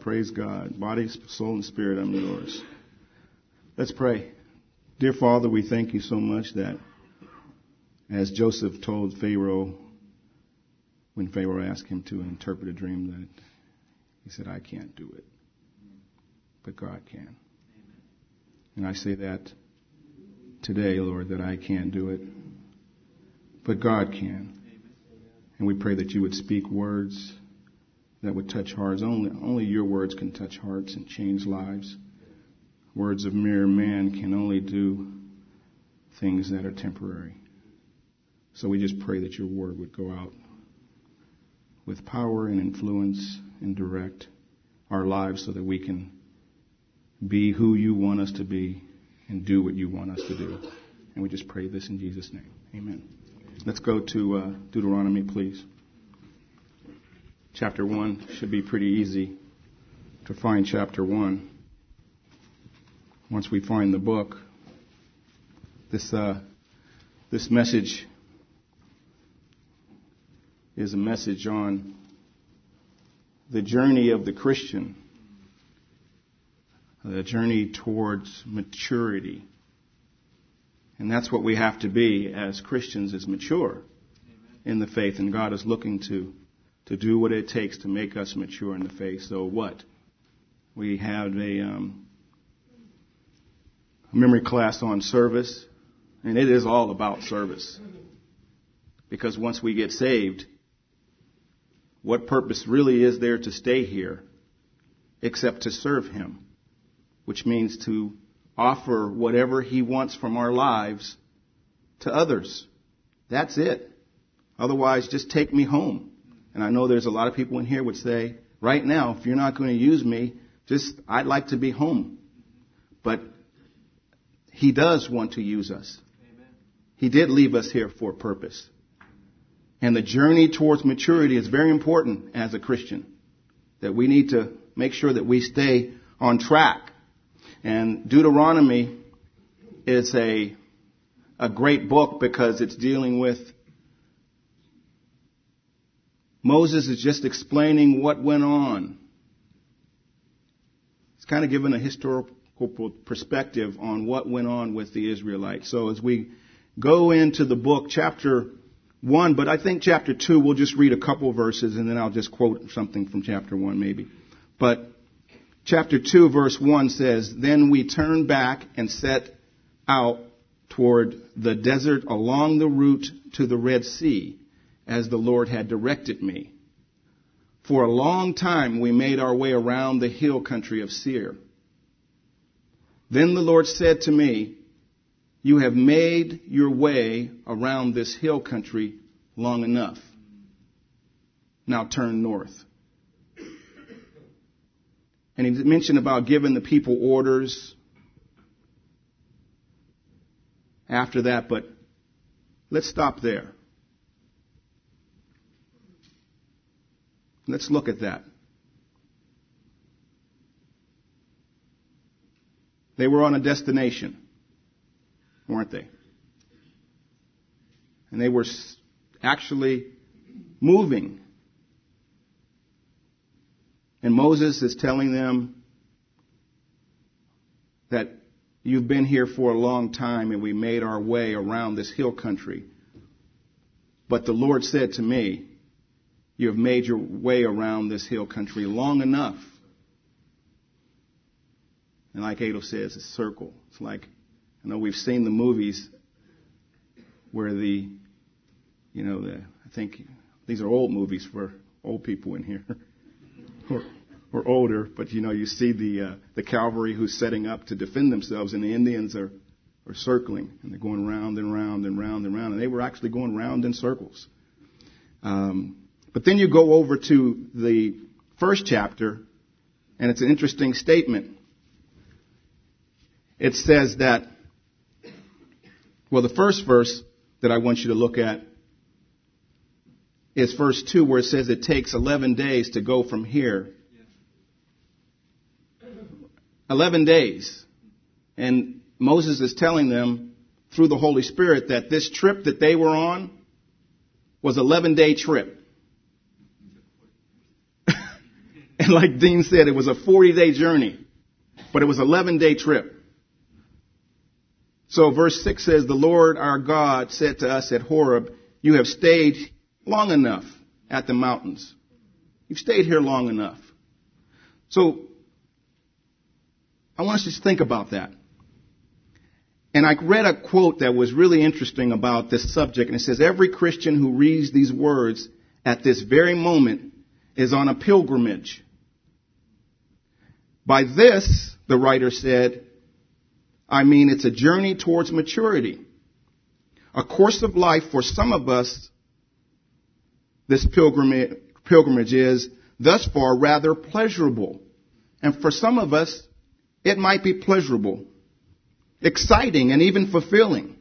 Praise God. Body, soul, and spirit, I'm yours. Let's pray. Dear Father, we thank you so much that as Joseph told Pharaoh, when Pharaoh asked him to interpret a dream, that he said, I can't do it. But God can. And I say that today, Lord, that I can't do it. But God can. And we pray that you would speak words that would touch hearts. Only, only your words can touch hearts and change lives. Words of mere man can only do things that are temporary. So we just pray that your word would go out with power and influence and direct our lives so that we can be who you want us to be and do what you want us to do. And we just pray this in Jesus' name. Amen. Let's go to uh, Deuteronomy, please. Chapter 1 should be pretty easy to find chapter 1. Once we find the book, this, uh, this message is a message on the journey of the Christian, the journey towards maturity. And that's what we have to be as Christians is mature Amen. in the faith and God is looking to to do what it takes to make us mature in the faith. So what? We have a, um, memory class on service, and it is all about service. Because once we get saved, what purpose really is there to stay here except to serve Him? Which means to offer whatever He wants from our lives to others. That's it. Otherwise, just take me home. And I know there's a lot of people in here would say, right now, if you're not going to use me, just, I'd like to be home. But He does want to use us. Amen. He did leave us here for a purpose. And the journey towards maturity is very important as a Christian. That we need to make sure that we stay on track. And Deuteronomy is a, a great book because it's dealing with Moses is just explaining what went on. He's kind of given a historical perspective on what went on with the Israelites. So as we go into the book, chapter 1, but I think chapter 2, we'll just read a couple verses and then I'll just quote something from chapter 1 maybe. But chapter 2 verse 1 says, Then we turned back and set out toward the desert along the route to the Red Sea as the Lord had directed me. For a long time we made our way around the hill country of Seir. Then the Lord said to me, You have made your way around this hill country long enough. Now turn north. And he mentioned about giving the people orders after that, but let's stop there. Let's look at that. They were on a destination, weren't they? And they were actually moving. And Moses is telling them that you've been here for a long time and we made our way around this hill country. But the Lord said to me, you have made your way around this hill country long enough. And like Adel says, it's a circle. It's like, I know we've seen the movies where the, you know, the, I think these are old movies for old people in here. or, or older, but you know, you see the, uh, the cavalry who's setting up to defend themselves and the Indians are, are circling and they're going round and round and round and round and they were actually going round in circles. Um, but then you go over to the first chapter, and it's an interesting statement. It says that, well, the first verse that I want you to look at is verse 2, where it says it takes 11 days to go from here. 11 days. And Moses is telling them through the Holy Spirit that this trip that they were on was 11 day trip. And like Dean said, it was a 40 day journey, but it was an 11 day trip. So verse 6 says, The Lord our God said to us at Horeb, You have stayed long enough at the mountains. You've stayed here long enough. So, I want us to think about that. And I read a quote that was really interesting about this subject, and it says, Every Christian who reads these words at this very moment is on a pilgrimage. By this, the writer said, I mean it's a journey towards maturity. A course of life for some of us, this pilgrimage, pilgrimage is thus far rather pleasurable. And for some of us, it might be pleasurable exciting, and even fulfilling.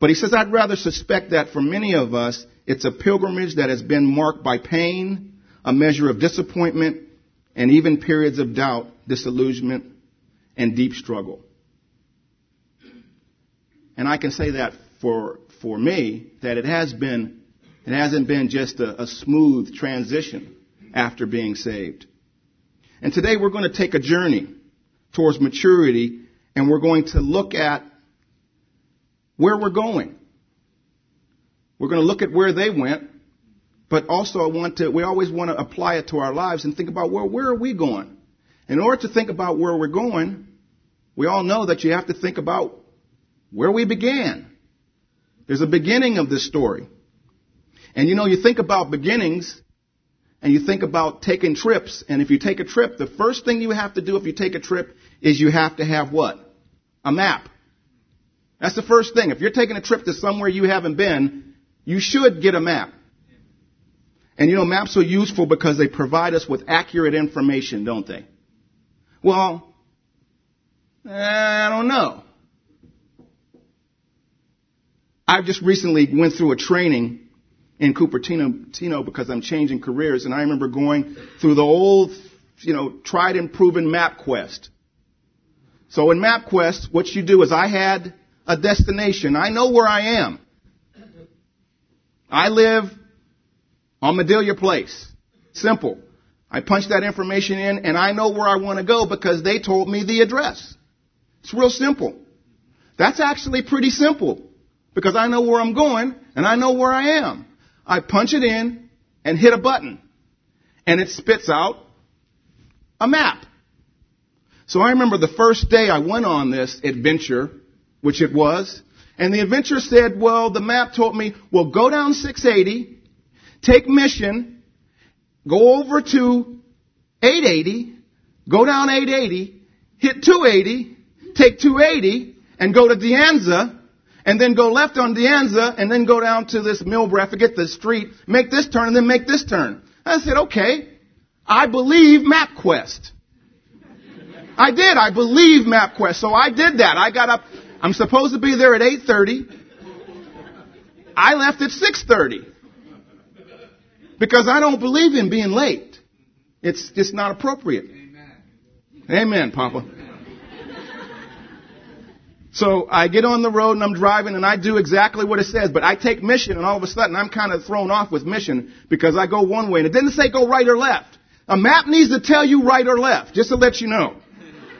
But he says, I'd rather suspect that for many of us, it's a pilgrimage that has been marked by pain, a measure of disappointment, and even periods of doubt, disillusionment, and deep struggle. And I can say that for, for me, that it has been, it hasn't been just a, a smooth transition after being saved. And today we're going to take a journey towards maturity and we're going to look at where we're going. We're going to look at where they went, but also I want to, we always want to apply it to our lives and think about, well, where are we going? In order to think about where we're going, we all know that you have to think about where we began. There's a beginning of this story. And you know, you think about beginnings, and you think about taking trips, and if you take a trip, the first thing you have to do if you take a trip is you have to have what? A map. That's the first thing. If you're taking a trip to somewhere you haven't been, you should get a map. And you know, maps are useful because they provide us with accurate information, don't they? Well, eh, I don't know. I just recently went through a training in Cupertino because I'm changing careers, and I remember going through the old, you know, tried and proven MapQuest. So in MapQuest, what you do is I had a destination. I know where I am. I live on Madelia Place. Simple. I punch that information in and I know where I want to go because they told me the address. It's real simple. That's actually pretty simple because I know where I'm going and I know where I am. I punch it in and hit a button. And it spits out a map. So I remember the first day I went on this adventure, which it was, and the adventure said, well, the map told me, well, go down 680, take Mission, go over to 880, go down 880, hit 280, take 280, and go to De Anza, and then go left on De Anza, and then go down to this Millbrae, I forget the street, make this turn, and then make this turn. I said, okay, I believe MapQuest. I did, I believe MapQuest, so I did that. I got up, I'm supposed to be there at 8.30. I left at 6.30. Because I don't believe in being late. It's just not appropriate. Amen, Amen Papa. So I get on the road and I'm driving and I do exactly what it says, but I take mission and all of a sudden I'm kind of thrown off with mission because I go one way and it didn't say go right or left. A map needs to tell you right or left, just to let you know.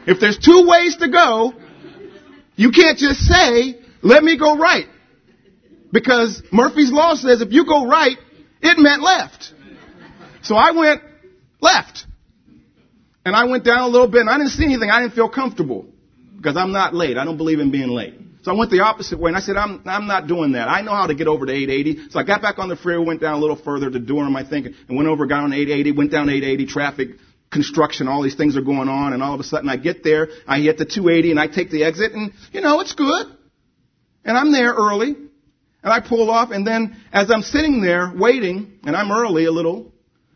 If there's two ways to go, you can't just say, let me go right. Because Murphy's Law says if you go right, it meant left. So I went left. And I went down a little bit and I didn't see anything. I didn't feel comfortable because I'm not late. I don't believe in being late. So I went the opposite way and I said, I'm, I'm not doing that. I know how to get over to 880. So I got back on the freeway, went down a little further to Durham, I think, and went over, got on 880, went down 880, traffic, construction, all these things are going on, and all of a sudden I get there, I hit the 280 and I take the exit and, you know, it's good. And I'm there early. And I pull off and then as I'm sitting there waiting, and I'm early a little,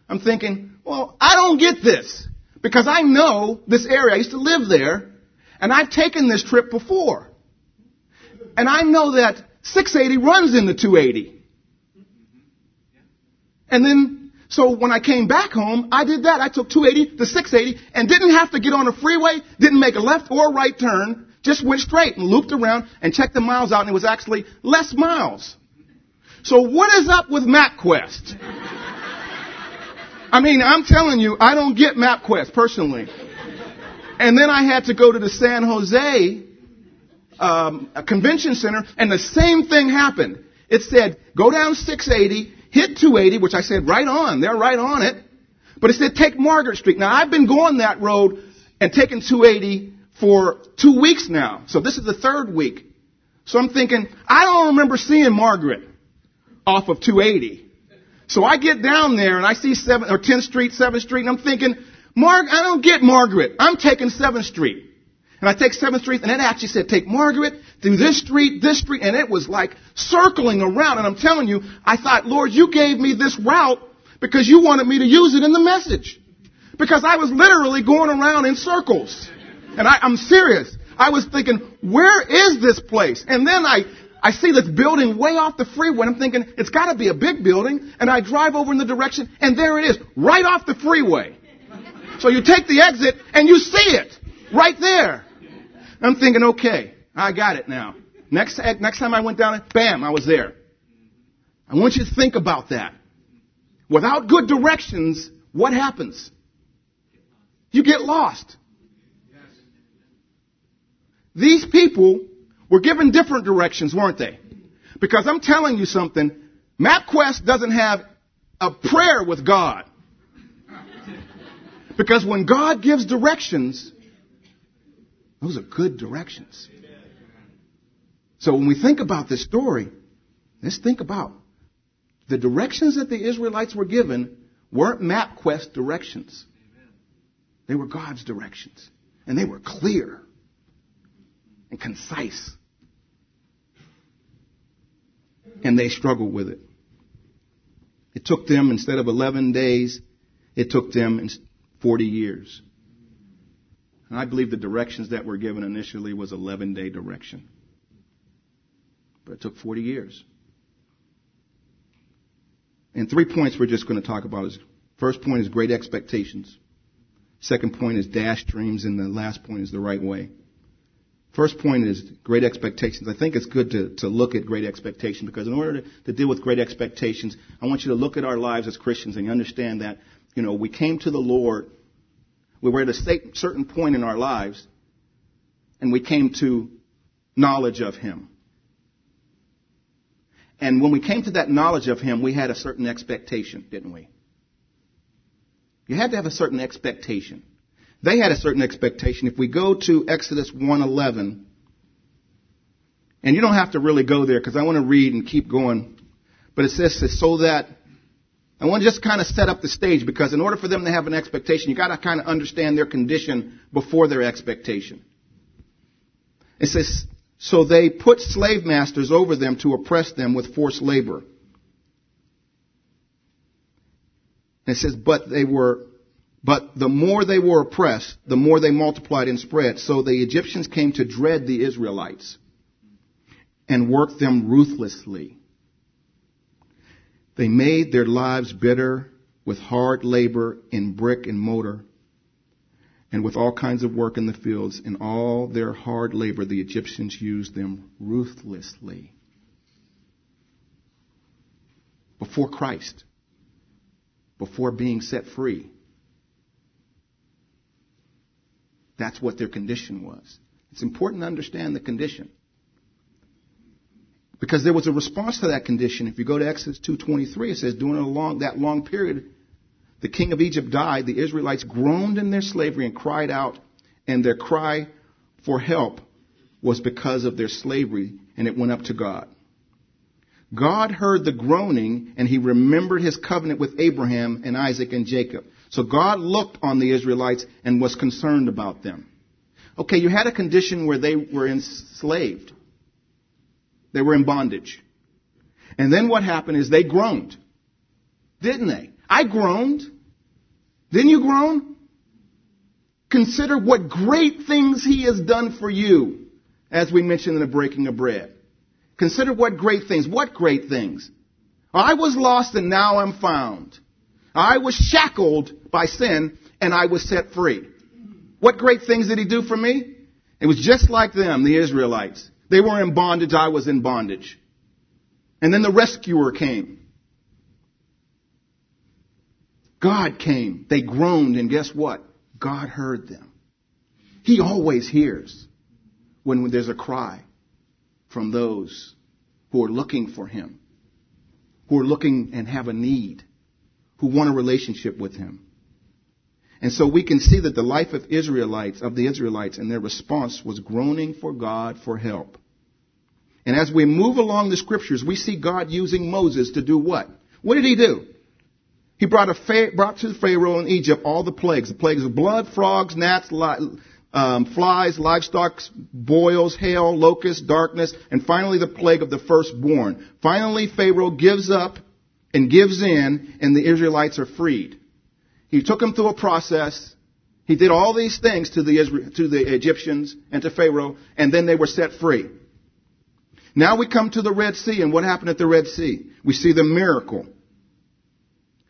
I'm thinking, well, I don't get this. Because I know this area. I used to live there. And I've taken this trip before. And I know that 680 runs into 280. And then, so when I came back home, I did that. I took 280 to 680 and didn't have to get on a freeway, didn't make a left or right turn, just went straight and looped around and checked the miles out and it was actually less miles. So what is up with MapQuest? I mean, I'm telling you, I don't get MapQuest personally. And then I had to go to the San Jose um, convention center, and the same thing happened. It said, go down 680, hit 280, which I said, right on. They're right on it. But it said, take Margaret Street. Now, I've been going that road and taking 280 for two weeks now. So this is the third week. So I'm thinking, I don't remember seeing Margaret off of 280. So I get down there and I see 7 or 10th Street, 7th Street, and I'm thinking, Mark, I don't get Margaret. I'm taking 7th Street. And I take 7th Street, and it actually said, take Margaret through this street, this street, and it was like circling around. And I'm telling you, I thought, Lord, you gave me this route because you wanted me to use it in the message. Because I was literally going around in circles. And I, I'm serious. I was thinking, where is this place? And then I, I see this building way off the freeway. I'm thinking, it's got to be a big building. And I drive over in the direction, and there it is, right off the freeway. So you take the exit, and you see it right there. I'm thinking, okay, I got it now. Next, next time I went down, bam, I was there. I want you to think about that. Without good directions, what happens? You get lost. These people were given different directions, weren't they? Because I'm telling you something, MapQuest doesn't have a prayer with God. Because when God gives directions, those are good directions. So when we think about this story, let's think about the directions that the Israelites were given weren't MapQuest directions. They were God's directions. And they were clear and concise. And they struggled with it. It took them, instead of 11 days, it took them 40 years. And I believe the directions that were given initially was 11 day direction. But it took 40 years. And three points we're just going to talk about is first point is great expectations. Second point is dash dreams, and the last point is the right way. First point is great expectations. I think it's good to, to look at great expectations because in order to, to, deal with great expectations, I want you to look at our lives as Christians and understand that, you know, we came to the Lord we were at a certain point in our lives, and we came to knowledge of Him. And when we came to that knowledge of Him, we had a certain expectation, didn't we? You had to have a certain expectation. They had a certain expectation. If we go to Exodus 1:11, and you don't have to really go there because I want to read and keep going, but it says so that I want to just kind of set up the stage because in order for them to have an expectation, you got to kind of understand their condition before their expectation. It says, so they put slave masters over them to oppress them with forced labor. And it says, but they were, but the more they were oppressed, the more they multiplied and spread. So the Egyptians came to dread the Israelites and worked them ruthlessly. They made their lives bitter with hard labor in brick and mortar and with all kinds of work in the fields. In all their hard labor, the Egyptians used them ruthlessly. Before Christ, before being set free, that's what their condition was. It's important to understand the condition. Because there was a response to that condition. If you go to Exodus 2.23, it says, during long, that long period, the king of Egypt died. The Israelites groaned in their slavery and cried out, and their cry for help was because of their slavery, and it went up to God. God heard the groaning, and he remembered his covenant with Abraham and Isaac and Jacob. So God looked on the Israelites and was concerned about them. Okay, you had a condition where they were enslaved. They were in bondage. And then what happened is they groaned. Didn't they? I groaned. Didn't you groan? Consider what great things he has done for you, as we mentioned in the breaking of bread. Consider what great things. What great things? I was lost and now I'm found. I was shackled by sin and I was set free. What great things did he do for me? It was just like them, the Israelites. They were in bondage, I was in bondage. And then the rescuer came. God came. They groaned, and guess what? God heard them. He always hears when there's a cry from those who are looking for Him, who are looking and have a need, who want a relationship with Him. And so we can see that the life of Israelites, of the Israelites, and their response was groaning for God for help. And as we move along the scriptures, we see God using Moses to do what? What did he do? He brought, a, brought to Pharaoh in Egypt all the plagues. The plagues of blood, frogs, gnats, um, flies, livestock, boils, hail, locusts, darkness, and finally the plague of the firstborn. Finally, Pharaoh gives up and gives in, and the Israelites are freed. He took them through a process. He did all these things to the, to the Egyptians and to Pharaoh, and then they were set free. Now we come to the Red Sea, and what happened at the Red Sea? We see the miracle.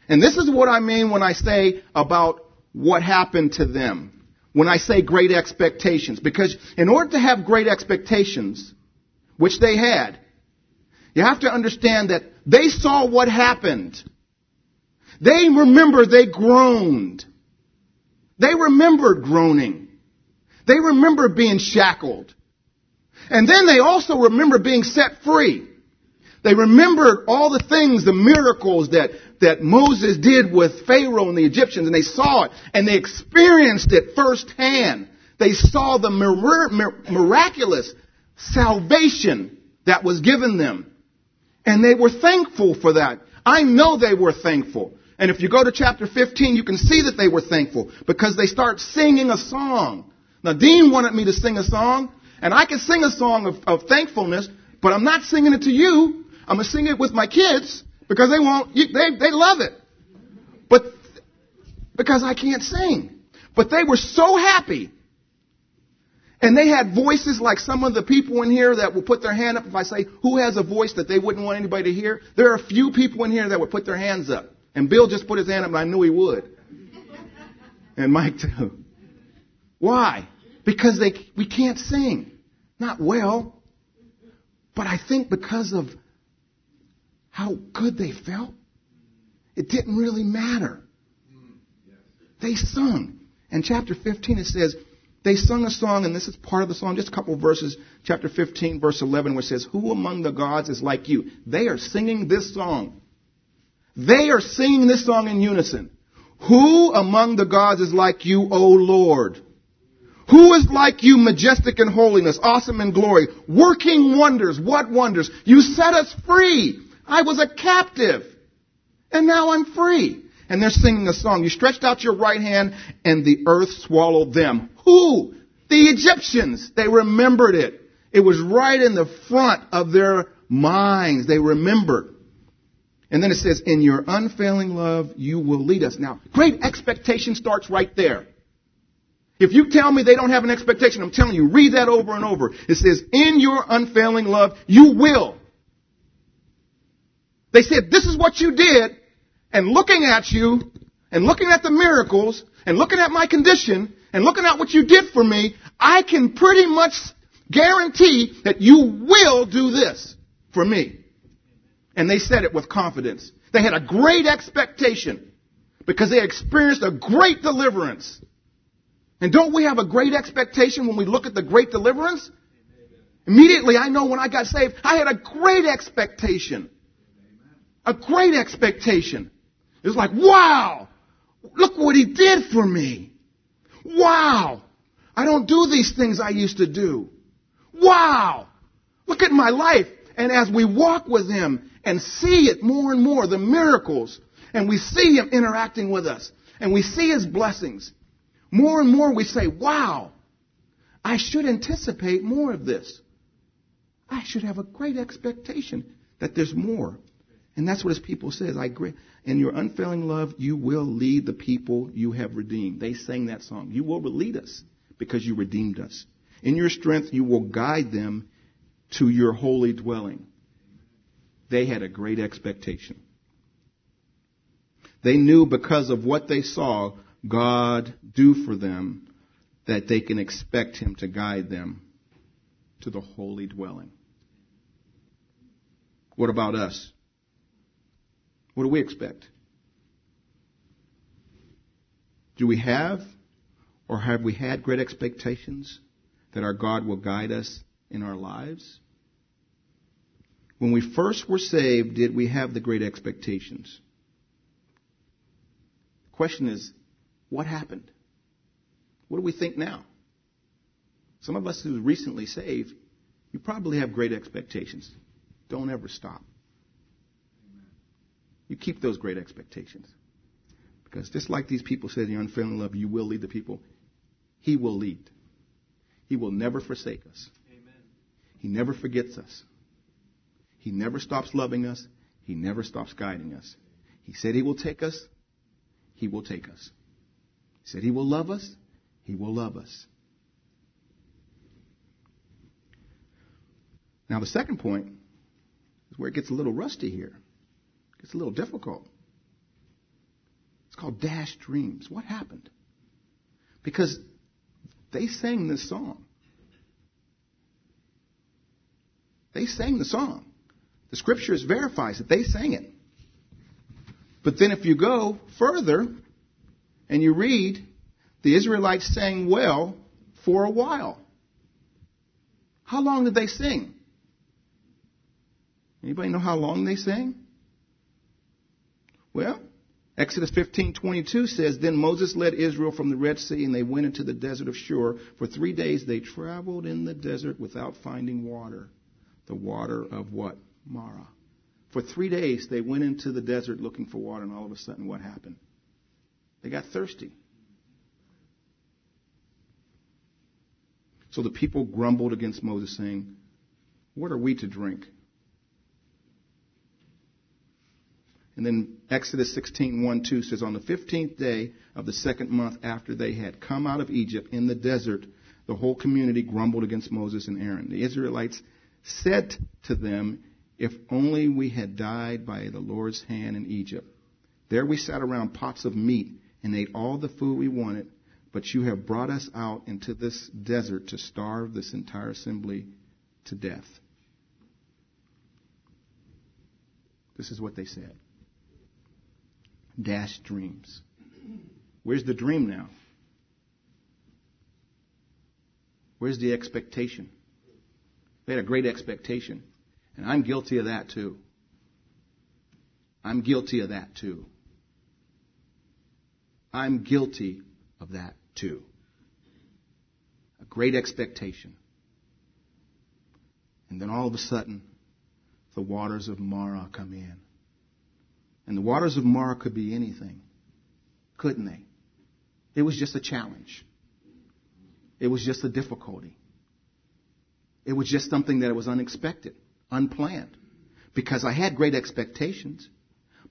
And this is what I mean when I say about what happened to them. When I say great expectations. Because in order to have great expectations, which they had, you have to understand that they saw what happened. They remember they groaned. They remembered groaning. They remember being shackled. And then they also remember being set free. They remembered all the things, the miracles that, that Moses did with Pharaoh and the Egyptians, and they saw it, and they experienced it firsthand. They saw the miraculous salvation that was given them. And they were thankful for that. I know they were thankful. And if you go to chapter 15, you can see that they were thankful because they start singing a song. Now, Dean wanted me to sing a song, and I can sing a song of, of thankfulness, but I'm not singing it to you. I'm going to sing it with my kids because they won't, you, they, they love it. But, because I can't sing. But they were so happy. And they had voices like some of the people in here that will put their hand up if I say, who has a voice that they wouldn't want anybody to hear? There are a few people in here that would put their hands up. And Bill just put his hand up and I knew he would. And Mike too. Why? Because they, we can't sing. Not well. But I think because of how good they felt, it didn't really matter. They sung. In chapter 15 it says, they sung a song, and this is part of the song, just a couple verses, chapter 15, verse 11, where it says, Who among the gods is like you? They are singing this song. They are singing this song in unison. Who among the gods is like you, O Lord? Who is like you, majestic in holiness, awesome in glory, working wonders? What wonders? You set us free. I was a captive, and now I'm free. And they're singing a song. You stretched out your right hand, and the earth swallowed them. Who? The Egyptians. They remembered it. It was right in the front of their minds. They remembered. And then it says, in your unfailing love, you will lead us. Now, great expectation starts right there. If you tell me they don't have an expectation, I'm telling you, read that over and over. It says, in your unfailing love, you will. They said, this is what you did, and looking at you, and looking at the miracles, and looking at my condition, and looking at what you did for me, I can pretty much guarantee that you will do this for me. And they said it with confidence. They had a great expectation because they experienced a great deliverance. And don't we have a great expectation when we look at the great deliverance? Immediately, I know when I got saved, I had a great expectation. A great expectation. It was like, wow, look what he did for me. Wow, I don't do these things I used to do. Wow, look at my life. And as we walk with him and see it more and more, the miracles, and we see Him interacting with us, and we see His blessings, more and more we say, wow, I should anticipate more of this. I should have a great expectation that there's more. And that's what his people says. I agree. In your unfailing love, you will lead the people you have redeemed. They sang that song. You will lead us because you redeemed us. In your strength, you will guide them to your holy dwelling. They had a great expectation. They knew because of what they saw God do for them that they can expect Him to guide them to the holy dwelling. What about us? What do we expect? Do we have or have we had great expectations that our God will guide us in our lives? When we first were saved, did we have the great expectations? The question is, what happened? What do we think now? Some of us who recently saved, you probably have great expectations. Don't ever stop. You keep those great expectations. Because just like these people said in your unfailing love, you will lead the people. He will lead. He will never forsake us. Amen. He never forgets us. He never stops loving us. He never stops guiding us. He said He will take us. He will take us. He said He will love us. He will love us. Now, the second point is where it gets a little rusty here. It gets a little difficult. It's called dashed dreams. What happened? Because they sang this song. They sang the song. The scriptures verifies that they sang it. But then if you go further and you read, the Israelites sang well for a while. How long did they sing? Anybody know how long they sang? Well, Exodus 15:22 says, "Then Moses led Israel from the Red Sea, and they went into the desert of Shur. For three days they traveled in the desert without finding water. The water of what? Marah. For three days they went into the desert looking for water, and all of a sudden, what happened? They got thirsty. So the people grumbled against Moses, saying, What are we to drink? And then Exodus 16, 1, 2 says, On the 15th day of the second month after they had come out of Egypt in the desert, the whole community grumbled against Moses and Aaron. The Israelites said to them, If only we had died by the Lord's hand in Egypt. There we sat around pots of meat and ate all the food we wanted, but you have brought us out into this desert to starve this entire assembly to death. This is what they said dashed dreams. Where's the dream now? Where's the expectation? They had a great expectation. And I'm guilty of that too. I'm guilty of that too. I'm guilty of that too. A great expectation. And then all of a sudden, the waters of Marah come in. And the waters of Marah could be anything, couldn't they? It was just a challenge. It was just a difficulty. It was just something that was unexpected, unplanned. Because I had great expectations.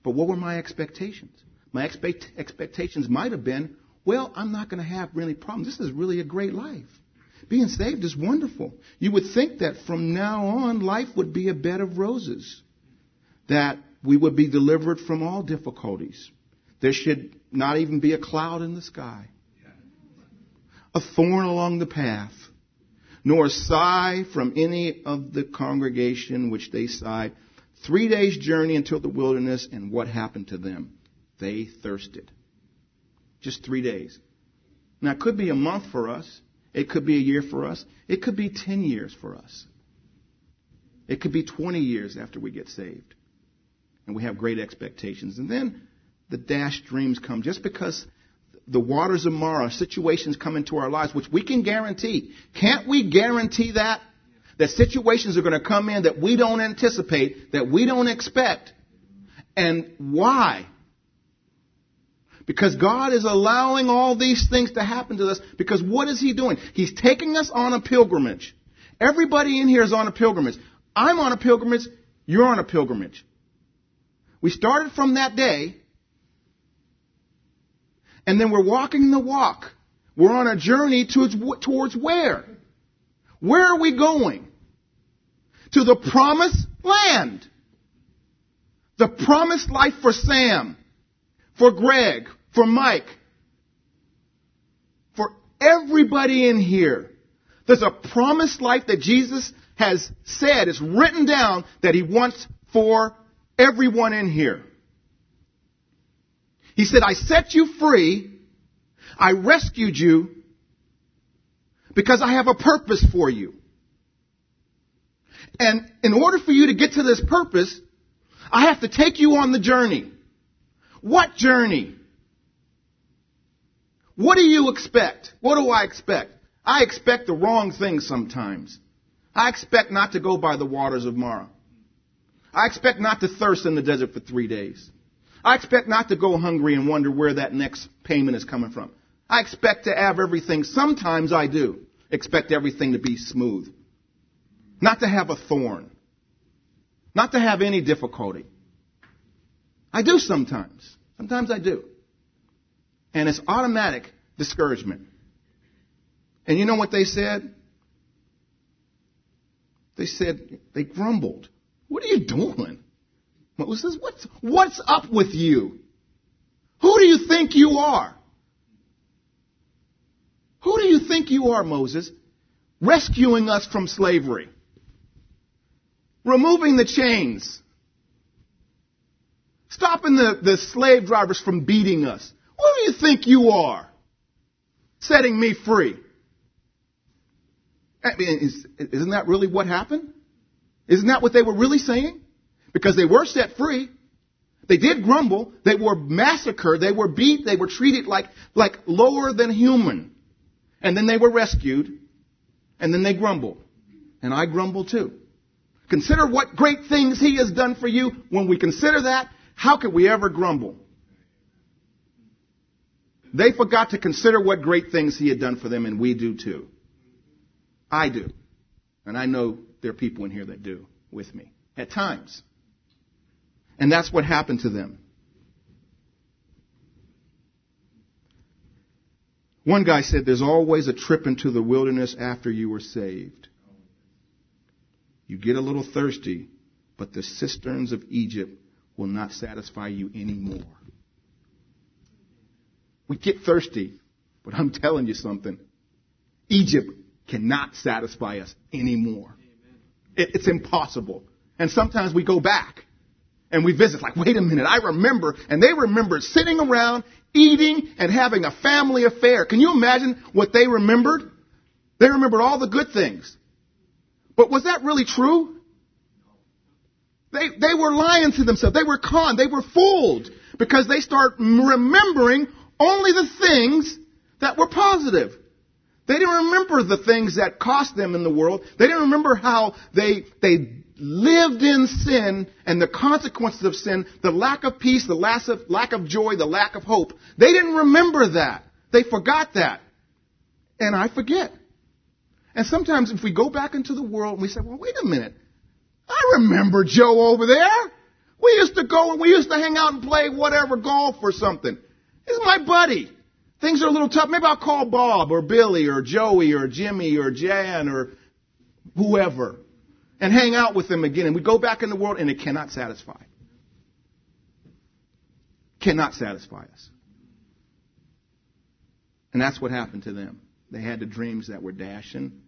But what were my expectations? My expect- expectations might have been, well, I'm not going to have really problems. This is really a great life. Being saved is wonderful. You would think that from now on, life would be a bed of roses. That we would be delivered from all difficulties. There should not even be a cloud in the sky, a thorn along the path, nor a sigh from any of the congregation which they sighed. Three days' journey until the wilderness, and what happened to them? They thirsted. Just three days. Now, it could be a month for us. It could be a year for us. It could be 10 years for us. It could be 20 years after we get saved and we have great expectations. And then the dashed dreams come just because the waters of Marah, situations come into our lives, which we can guarantee. Can't we guarantee that? That situations are going to come in that we don't anticipate, that we don't expect. And why? Because God is allowing all these things to happen to us because what is He doing? He's taking us on a pilgrimage. Everybody in here is on a pilgrimage. I'm on a pilgrimage. You're on a pilgrimage. We started from that day, and then we're walking the walk. We're on a journey towards, towards where? Where are we going? To the promised land. The promised life for Sam, for Greg, for Mike, for everybody in here. There's a promised life that Jesus has said, is written down that he wants for everyone in here. He said, I set you free I rescued you because I have a purpose for you. And in order for you to get to this purpose, I have to take you on the journey. What journey? What do you expect? What do I expect? I expect the wrong things sometimes. I expect not to go by the waters of Marah. I expect not to thirst in the desert for three days. I expect not to go hungry and wonder where that next payment is coming from. I expect to have everything. Sometimes I do expect everything to be smooth. Not to have a thorn. Not to have any difficulty. I do sometimes. Sometimes I do. And it's automatic discouragement. And you know what they said? They said, they grumbled. What are you doing? Moses, what's, what's up with you? Who do you think you are? Who do you think you are, Moses? Rescuing us from slavery. Removing the chains. Stopping the, the slave drivers from beating us. Who do you think you are? Setting me free. I mean, is, isn't that really what happened? Isn't that what they were really saying? Because they were set free. They did grumble. They were massacred. They were beat. They were treated like, like lower than human. And then they were rescued. And then they grumbled. And I grumble too. Consider what great things He has done for you. When we consider that, how could we ever grumble? They forgot to consider what great things He had done for them, and we do too. I do. And I know there are people in here that do with me at times. And that's what happened to them. One guy said there's always a trip into the wilderness after you were saved. You get a little thirsty, but the cisterns of Egypt will not satisfy you anymore. We get thirsty, but I'm telling you something. Egypt cannot satisfy us anymore. It, it's impossible. And sometimes we go back and we visit, like, wait a minute, I remember, and they remembered sitting around, eating, and having a family affair. Can you imagine what they remembered? They remembered all the good things. But was that really true? They, they were lying to themselves. They were conned. They were fooled because they start remembering only the things that were positive. They didn't remember the things that cost them in the world. They didn't remember how they, they lived in sin and the consequences of sin, the lack of peace, the lack of, lack of joy, the lack of hope. They didn't remember that. They forgot that. And I forget. And sometimes if we go back into the world and we say, well, wait a minute. I remember Joe over there. We used to go and we used to hang out and play whatever golf or something. He's my buddy. Things are a little tough. Maybe I'll call Bob or Billy or Joey or Jimmy or Jan or whoever and hang out with them again. And we go back in the world and it cannot satisfy. Cannot satisfy us. And that's what happened to them. They had the dreams that were dashing.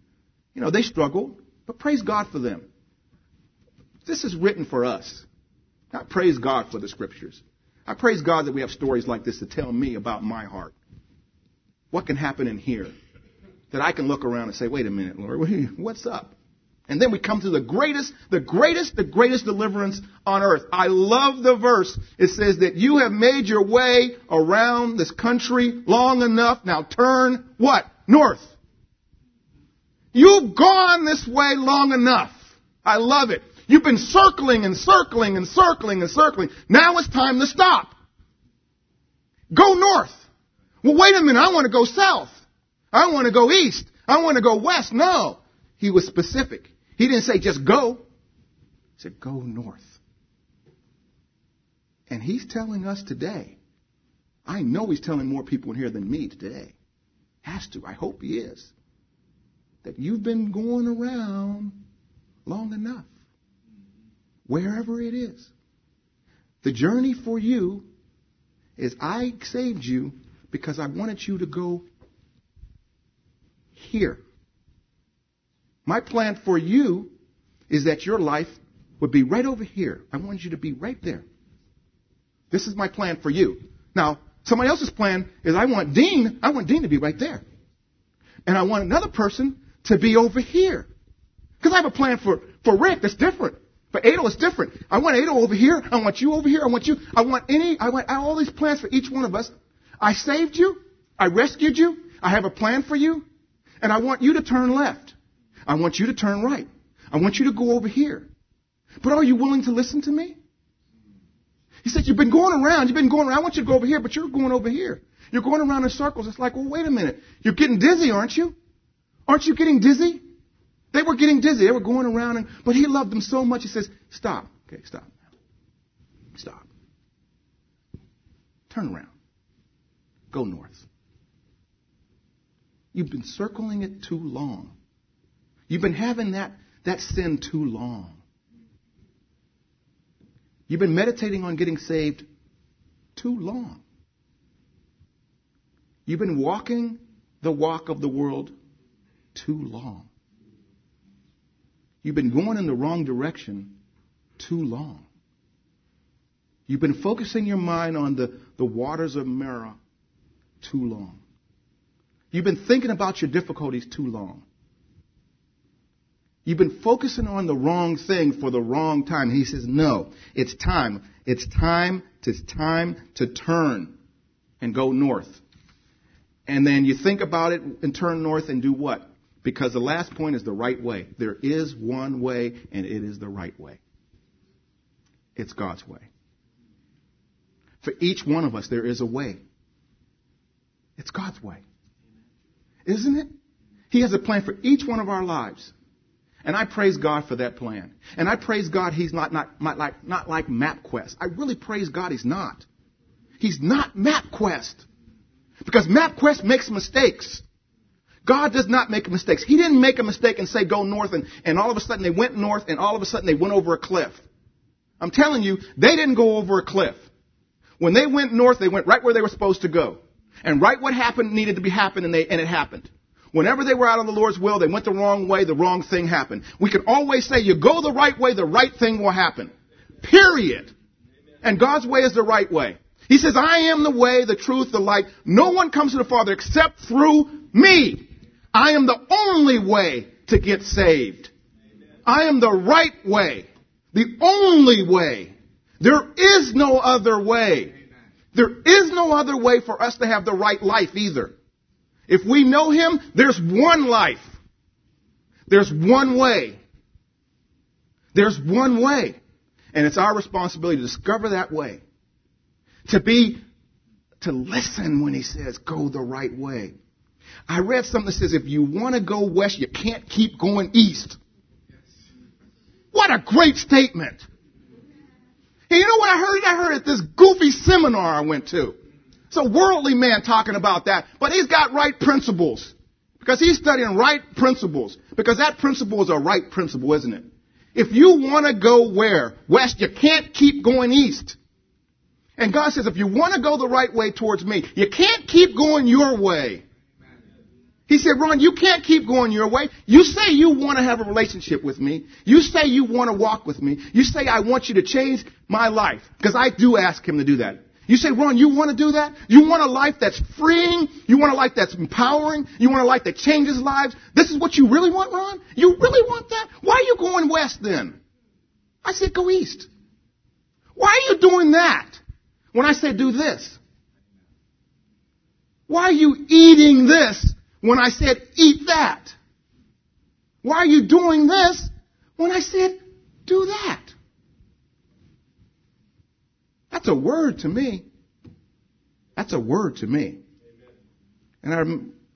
You know, they struggled, but praise God for them. This is written for us. I praise God for the scriptures. I praise God that we have stories like this to tell me about my heart. What can happen in here? That I can look around and say, wait a minute, Lord, what's up? And then we come to the greatest, the greatest, the greatest deliverance on earth. I love the verse. It says that you have made your way around this country long enough. Now turn what? North. You've gone this way long enough. I love it. You've been circling and circling and circling and circling. Now it's time to stop. Go north. Well, wait a minute. I want to go south. I want to go east. I want to go west. No. He was specific. He didn't say just go. He said go north. And he's telling us today. I know he's telling more people in here than me today. Has to. I hope he is. That you've been going around long enough. Wherever it is. The journey for you is I saved you because I wanted you to go here. My plan for you is that your life would be right over here. I want you to be right there. This is my plan for you. Now, Somebody else's plan is I want Dean, I want Dean to be right there. And I want another person to be over here. Because I have a plan for, for Rick that's different. For Adel, it's different. I want Adel over here. I want you over here. I want you. I want any, I want all these plans for each one of us. I saved you. I rescued you. I have a plan for you. And I want you to turn left. I want you to turn right. I want you to go over here. But are you willing to listen to me? He said, You've been going around. You've been going around. I want you to go over here, but you're going over here. You're going around in circles. It's like, well, wait a minute. You're getting dizzy, aren't you? Aren't you getting dizzy? They were getting dizzy. They were going around, and, but he loved them so much. He says, Stop. Okay, stop. Stop. Turn around. Go north. You've been circling it too long. You've been having that, that sin too long. You've been meditating on getting saved too long. You've been walking the walk of the world too long. You've been going in the wrong direction too long. You've been focusing your mind on the, the waters of Marah too long. You've been thinking about your difficulties too long. You've been focusing on the wrong thing for the wrong time. He says, no, it's time. It's time, it's time to turn and go north. And then you think about it and turn north and do what? Because the last point is the right way. There is one way and it is the right way. It's God's way. For each one of us, there is a way. It's God's way. Isn't it? He has a plan for each one of our lives. And I praise God for that plan. And I praise God he's not, not, not, like, not like MapQuest. I really praise God he's not. He's not MapQuest. Because MapQuest makes mistakes. God does not make mistakes. He didn't make a mistake and say go north and, and all of a sudden they went north and all of a sudden they went over a cliff. I'm telling you, they didn't go over a cliff. When they went north, they went right where they were supposed to go. And right what happened needed to be happened and, they, and it happened. Whenever they were out of the Lord's will, they went the wrong way, the wrong thing happened. We can always say, you go the right way, the right thing will happen. Period. And God's way is the right way. He says, I am the way, the truth, the light. No one comes to the Father except through me. I am the only way to get saved. I am the right way. The only way. There is no other way. There is no other way for us to have the right life either. If we know Him, there's one life. There's one way. There's one way. And it's our responsibility to discover that way. To be, to listen when He says, go the right way. I read something that says if you want to go west, you can't keep going east. What a great statement. Hey, you know what I heard? I heard at this goofy seminar I went to. It's a worldly man talking about that, but he's got right principles. Because he's studying right principles. Because that principle is a right principle, isn't it? If you want to go where? West, you can't keep going east. And God says, if you want to go the right way towards me, you can't keep going your way. He said, Ron, you can't keep going your way. You say you want to have a relationship with me. You say you want to walk with me. You say I want you to change my life. Because I do ask him to do that. You say, Ron, you want to do that? You want a life that's freeing? You want a life that's empowering? You want a life that changes lives? This is what you really want, Ron? You really want that? Why are you going west then? I said, go east. Why are you doing that? When I say do this. Why are you eating this when I said, eat that? Why are you doing this when I said, do that? That's a word to me. That's a word to me. And I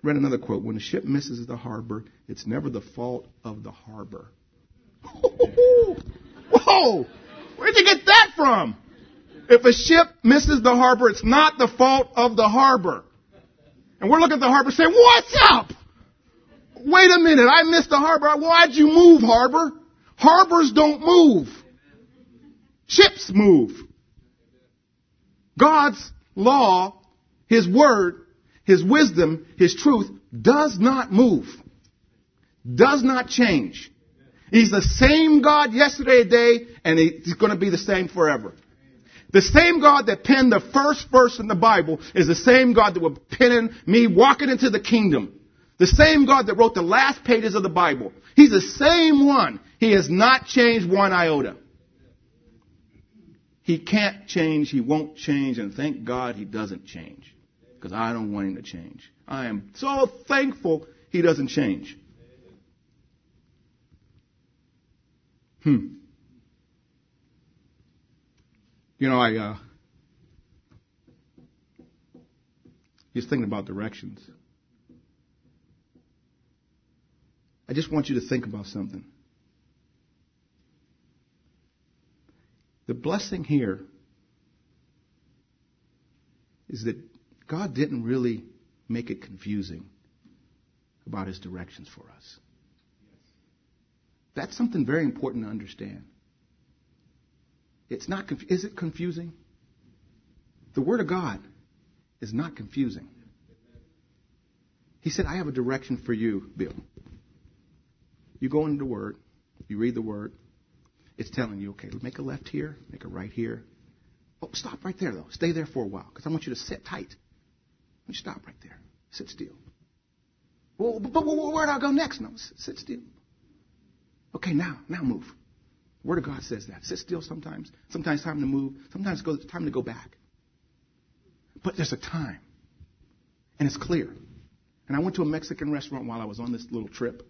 read another quote. When a ship misses the harbor, it's never the fault of the harbor. Whoa! Where'd you get that from? If a ship misses the harbor, it's not the fault of the harbor. And we're looking at the harbor saying, what's up? Wait a minute, I missed the harbor. Why'd you move, harbor? Harbors don't move. Ships move. God's law, His word, His wisdom, His truth does not move. Does not change. He's the same God yesterday, today, and He's going to be the same forever. The same God that penned the first verse in the Bible is the same God that will pen me walking into the kingdom. The same God that wrote the last pages of the Bible. He's the same one. He has not changed one iota. He can't change. He won't change. And thank God he doesn't change. Because I don't want him to change. I am so thankful he doesn't change. Hmm. You know, I uh, was thinking about directions. I just want you to think about something. The blessing here is that God didn't really make it confusing about his directions for us. That's something very important to understand. It's not, is it confusing? The Word of God is not confusing. He said, I have a direction for you, Bill. You go into the Word, you read the Word, it's telling you, okay, make a left here, make a right here. Oh, stop right there, though. Stay there for a while, because I want you to sit tight. You stop right there. Sit still. Well, but, but where do I go next? No, sit still. Okay, now, now move. Word of God says that. Sit still sometimes. Sometimes time to move. Sometimes it's time to go back. But there's a time. And it's clear. And I went to a Mexican restaurant while I was on this little trip.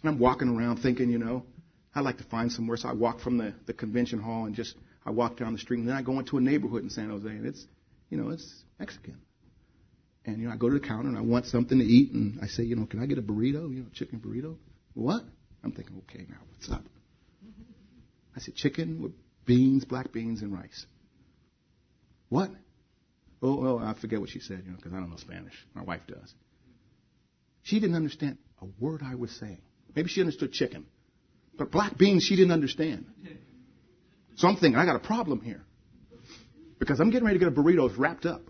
And I'm walking around thinking, you know, I'd like to find somewhere. So I walk from the, the convention hall and just, I walk down the street. And then I go into a neighborhood in San Jose. And it's, you know, it's Mexican. And, you know, I go to the counter and I want something to eat. And I say, you know, can I get a burrito? You know, chicken burrito? What? I'm thinking, okay, now what's up? I said, chicken with beans, black beans, and rice. What? Oh, oh, I forget what she said, you know, because I don't know Spanish. My wife does. She didn't understand a word I was saying. Maybe she understood chicken. But black beans, she didn't understand. So I'm thinking, I got a problem here. Because I'm getting ready to get a burrito that's wrapped up.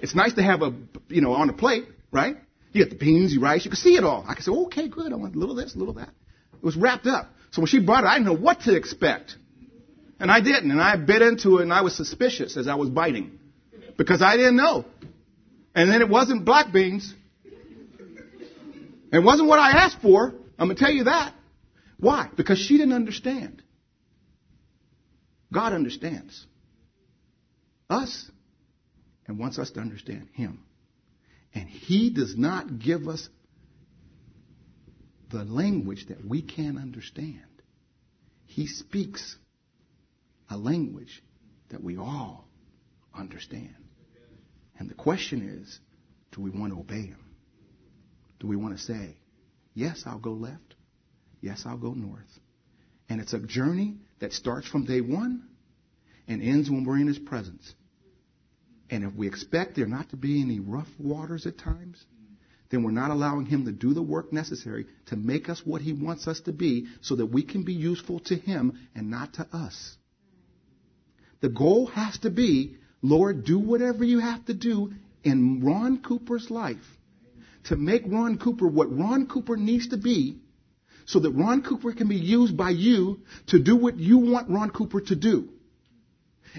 It's nice to have a, you know, on a plate, right? You get the beans, you rice, you can see it all. I can say, okay, good, I want a little of this, a little of that. It was wrapped up. So when she brought it, I didn't know what to expect. And I didn't. And I bit into it and I was suspicious as I was biting. Because I didn't know. And then it wasn't black beans. It wasn't what I asked for. I'm going to tell you that. Why? Because she didn't understand. God understands us and wants us to understand Him. And He does not give us the language that we can't understand. He speaks a language that we all understand. And the question is, do we want to obey Him? Do we want to say, yes, I'll go left. Yes, I'll go north. And it's a journey that starts from day one and ends when we're in His presence. And if we expect there not to be any rough waters at times, then we're not allowing Him to do the work necessary to make us what He wants us to be so that we can be useful to Him and not to us. The goal has to be, Lord, do whatever you have to do in Ron Cooper's life to make Ron Cooper what Ron Cooper needs to be so that Ron Cooper can be used by you to do what you want Ron Cooper to do.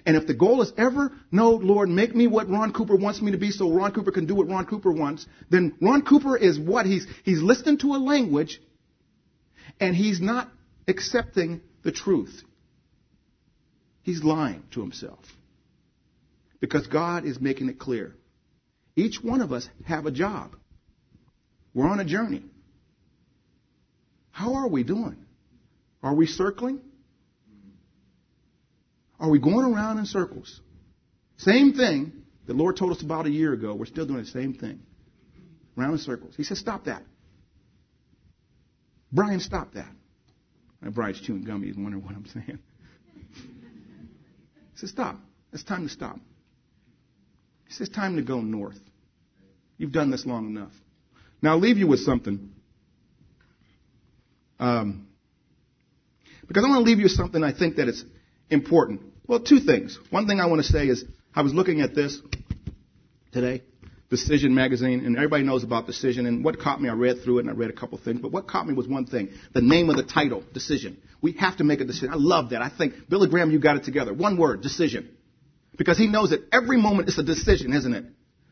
And if the goal is ever, no, Lord, make me what Ron Cooper wants me to be so Ron Cooper can do what Ron Cooper wants, then Ron Cooper is what? He's, he's listening to a language and he's not accepting the truth. He's lying to himself. Because God is making it clear. Each one of us have a job. We're on a journey. How are we doing? Are we circling? Are we going around in circles? Same thing the Lord told us about a year ago. We're still doing the same thing. Round in circles. He says, stop that. Brian, stop that. And Brian's chewing gum. He's wondering what I'm saying. He says, stop. It's time to stop. He says, time to go north. You've done this long enough. Now I'll leave you with something. Um, because I want to leave you with something I think that is important. Well, two things. One thing I want to say is I was looking at this today. Decision magazine, and everybody knows about Decision. And what caught me, I read through it and I read a couple things. But what caught me was one thing: the name of the title, Decision. We have to make a decision. I love that. I think Billy Graham, you got it together. One word: decision, because he knows that every moment is a decision, isn't it?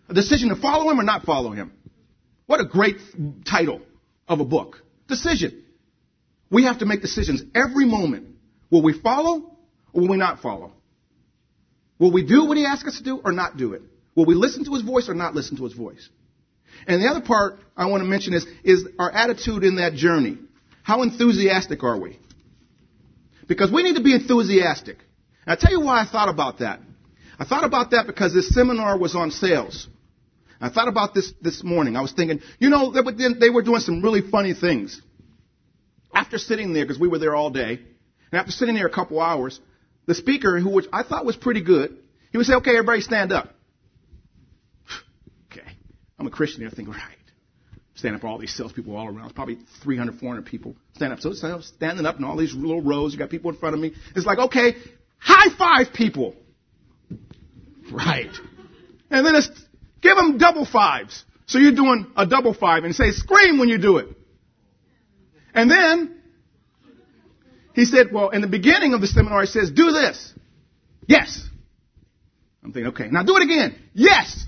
A decision to follow him or not follow him. What a great title of a book. Decision. We have to make decisions every moment. Will we follow or will we not follow? Will we do what he asks us to do or not do it? Will we listen to his voice or not listen to his voice? And the other part I want to mention is, is our attitude in that journey. How enthusiastic are we? Because we need to be enthusiastic. And I tell you why I thought about that. I thought about that because this seminar was on sales. I thought about this this morning. I was thinking, you know, they were, they were doing some really funny things. After sitting there, because we were there all day, and after sitting there a couple hours, the speaker, who which I thought was pretty good, he would say, okay, everybody stand up. Okay. I'm a Christian here thinking, right. Stand up for all these salespeople all around. It's probably 300, 400 people. Stand up. So standing up in all these little rows. You got people in front of me. It's like, okay, high five people. Right. And then it's, give them double fives. So you're doing a double five and say, scream when you do it. And then, he said, well, in the beginning of the seminar, he says, do this. Yes. I'm thinking, okay, now do it again. Yes.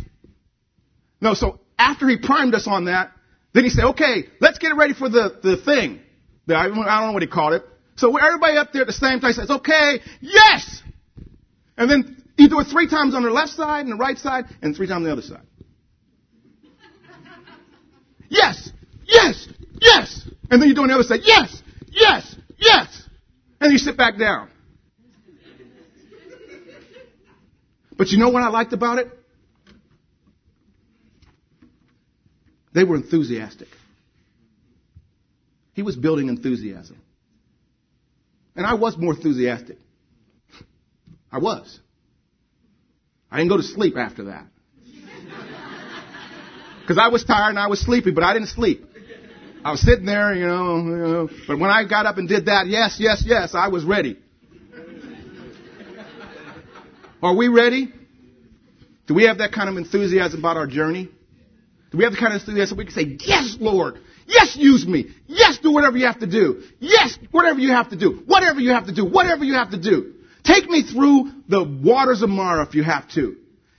No, so after he primed us on that, then he said, okay, let's get it ready for the, the thing. The, I, don't know what he called it. So everybody up there at the same time says, okay, yes! And then you do it three times on the left side and the right side and three times on the other side. yes! Yes! Yes! And then you do it on the other side, yes! Yes! Yes! And you sit back down. But you know what I liked about it? They were enthusiastic. He was building enthusiasm. And I was more enthusiastic. I was. I didn't go to sleep after that. Because I was tired and I was sleepy, but I didn't sleep. I was sitting there, you know, you know, but when I got up and did that, yes, yes, yes, I was ready. Are we ready? Do we have that kind of enthusiasm about our journey? Do we have the kind of enthusiasm that we can say, yes, Lord. Yes, use me. Yes, do whatever you have to do. Yes, whatever you have to do. Whatever you have to do. Whatever you have to do. Take me through the waters of Marah if you have to.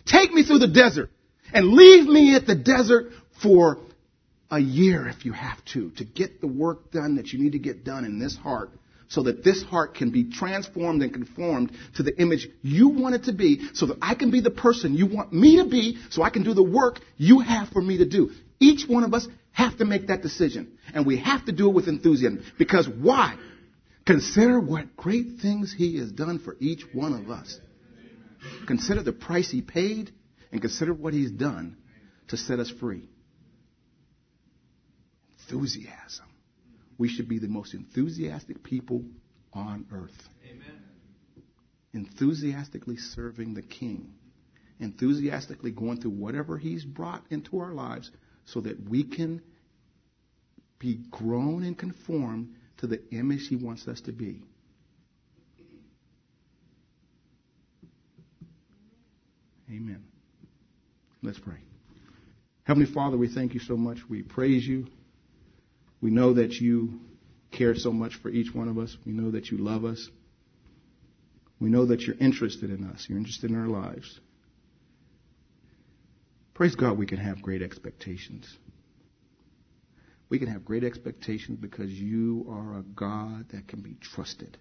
Take me through the desert. And leave me at the desert for a year if you have to, to get the work done that you need to get done in this heart so that this heart can be transformed and conformed to the image you want it to be, so that I can be the person you want me to be, so I can do the work you have for me to do. Each one of us have to make that decision. And we have to do it with enthusiasm. Because why? Consider what great things He has done for each one of us. Consider the price He paid and consider what He's done to set us free. Enthusiasm we should be the most enthusiastic people on earth. Amen. Enthusiastically serving the King. Enthusiastically going through whatever He's brought into our lives so that we can be grown and conformed to the image He wants us to be. Amen. Let's pray. Heavenly Father, we thank you so much. We praise you. We know that you care so much for each one of us. We know that you love us. We know that you're interested in us. You're interested in our lives. Praise God, we can have great expectations. We can have great expectations because you are a God that can be trusted.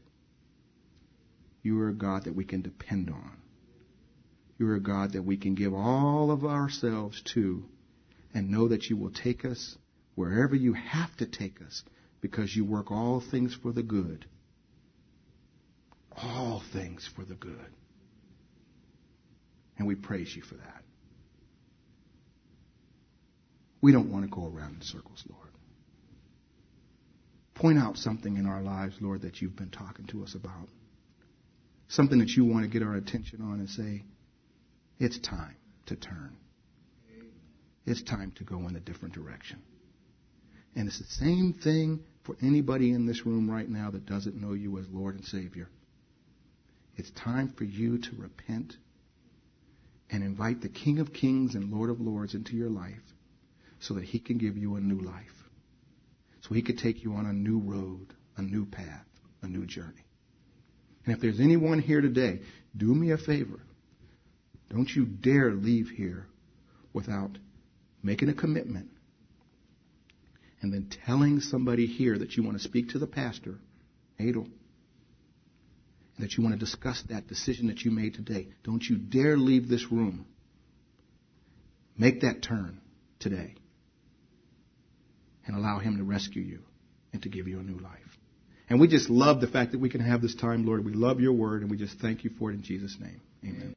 You are a God that we can depend on. You are a God that we can give all of ourselves to and know that you will take us wherever you have to take us because you work all things for the good. All things for the good. And we praise you for that. We don't want to go around in circles, Lord. Point out something in our lives, Lord, that you've been talking to us about. Something that you want to get our attention on and say, it's time to turn. It's time to go in a different direction. And it's the same thing for anybody in this room right now that doesn't know you as Lord and Savior. It's time for you to repent and invite the King of Kings and Lord of Lords into your life so that he can give you a new life. So he could take you on a new road, a new path, a new journey. And if there's anyone here today, do me a favor. Don't you dare leave here without making a commitment and then telling somebody here that you want to speak to the pastor, Adel, and that you want to discuss that decision that you made today. Don't you dare leave this room. Make that turn today and allow Him to rescue you and to give you a new life. And we just love the fact that we can have this time, Lord. We love your word and we just thank you for it in Jesus' name. Amen.